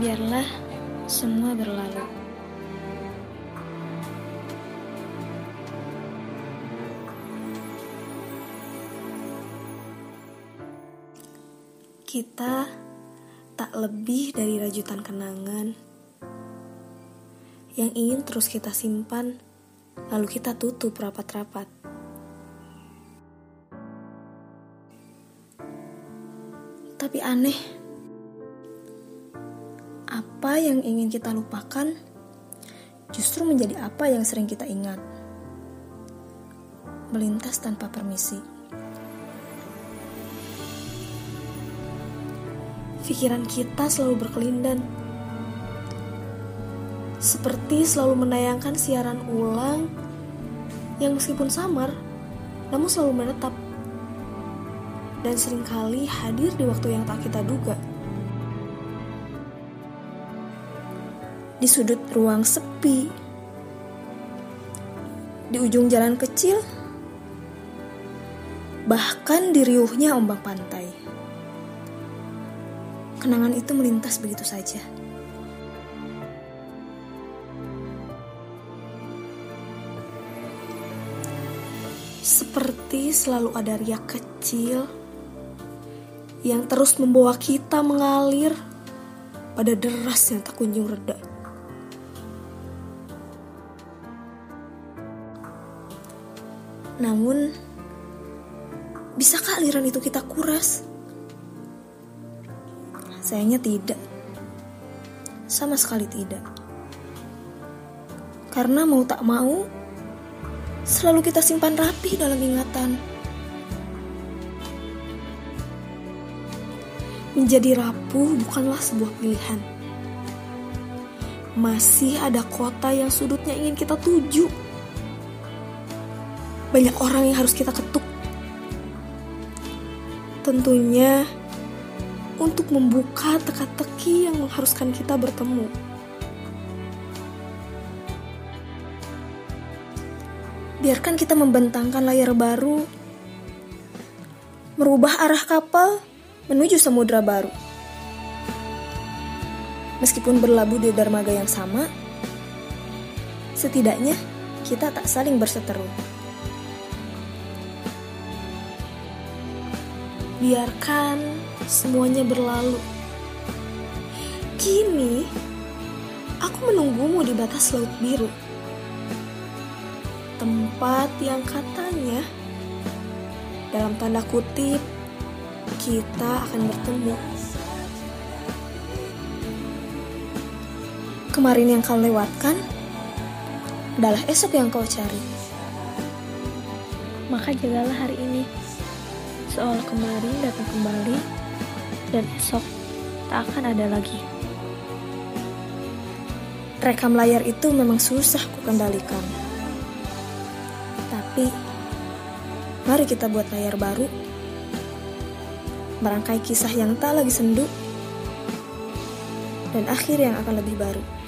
Biarlah semua berlalu. Kita tak lebih dari rajutan kenangan yang ingin terus kita simpan, lalu kita tutup rapat-rapat. Tapi aneh, apa yang ingin kita lupakan justru menjadi apa yang sering kita ingat. Melintas tanpa permisi. pikiran kita selalu berkelindan. Seperti selalu menayangkan siaran ulang yang meskipun samar, namun selalu menetap. Dan sering kali hadir di waktu yang tak kita duga. Di sudut ruang sepi, di ujung jalan kecil, bahkan di riuhnya ombak pantai. Kenangan itu melintas begitu saja. Seperti selalu ada riak kecil yang terus membawa kita mengalir pada deras yang tak kunjung reda. Namun, bisakah aliran itu kita kuras? Sayangnya tidak. Sama sekali tidak. Karena mau tak mau, selalu kita simpan rapi dalam ingatan. Menjadi rapuh bukanlah sebuah pilihan. Masih ada kota yang sudutnya ingin kita tuju. Banyak orang yang harus kita ketuk. Tentunya untuk membuka teka-teki yang mengharuskan kita bertemu. Biarkan kita membentangkan layar baru, merubah arah kapal menuju samudera baru. Meskipun berlabuh di dermaga yang sama, setidaknya kita tak saling berseteru. Biarkan semuanya berlalu. Kini, aku menunggumu di batas laut biru. Tempat yang katanya, dalam tanda kutip, kita akan bertemu. Kemarin yang kau lewatkan adalah esok yang kau cari. Maka jagalah hari ini seolah kemarin datang kembali dan esok tak akan ada lagi. Rekam layar itu memang susah kukendalikan. Tapi, mari kita buat layar baru. Merangkai kisah yang tak lagi sendu. Dan akhir yang akan lebih baru.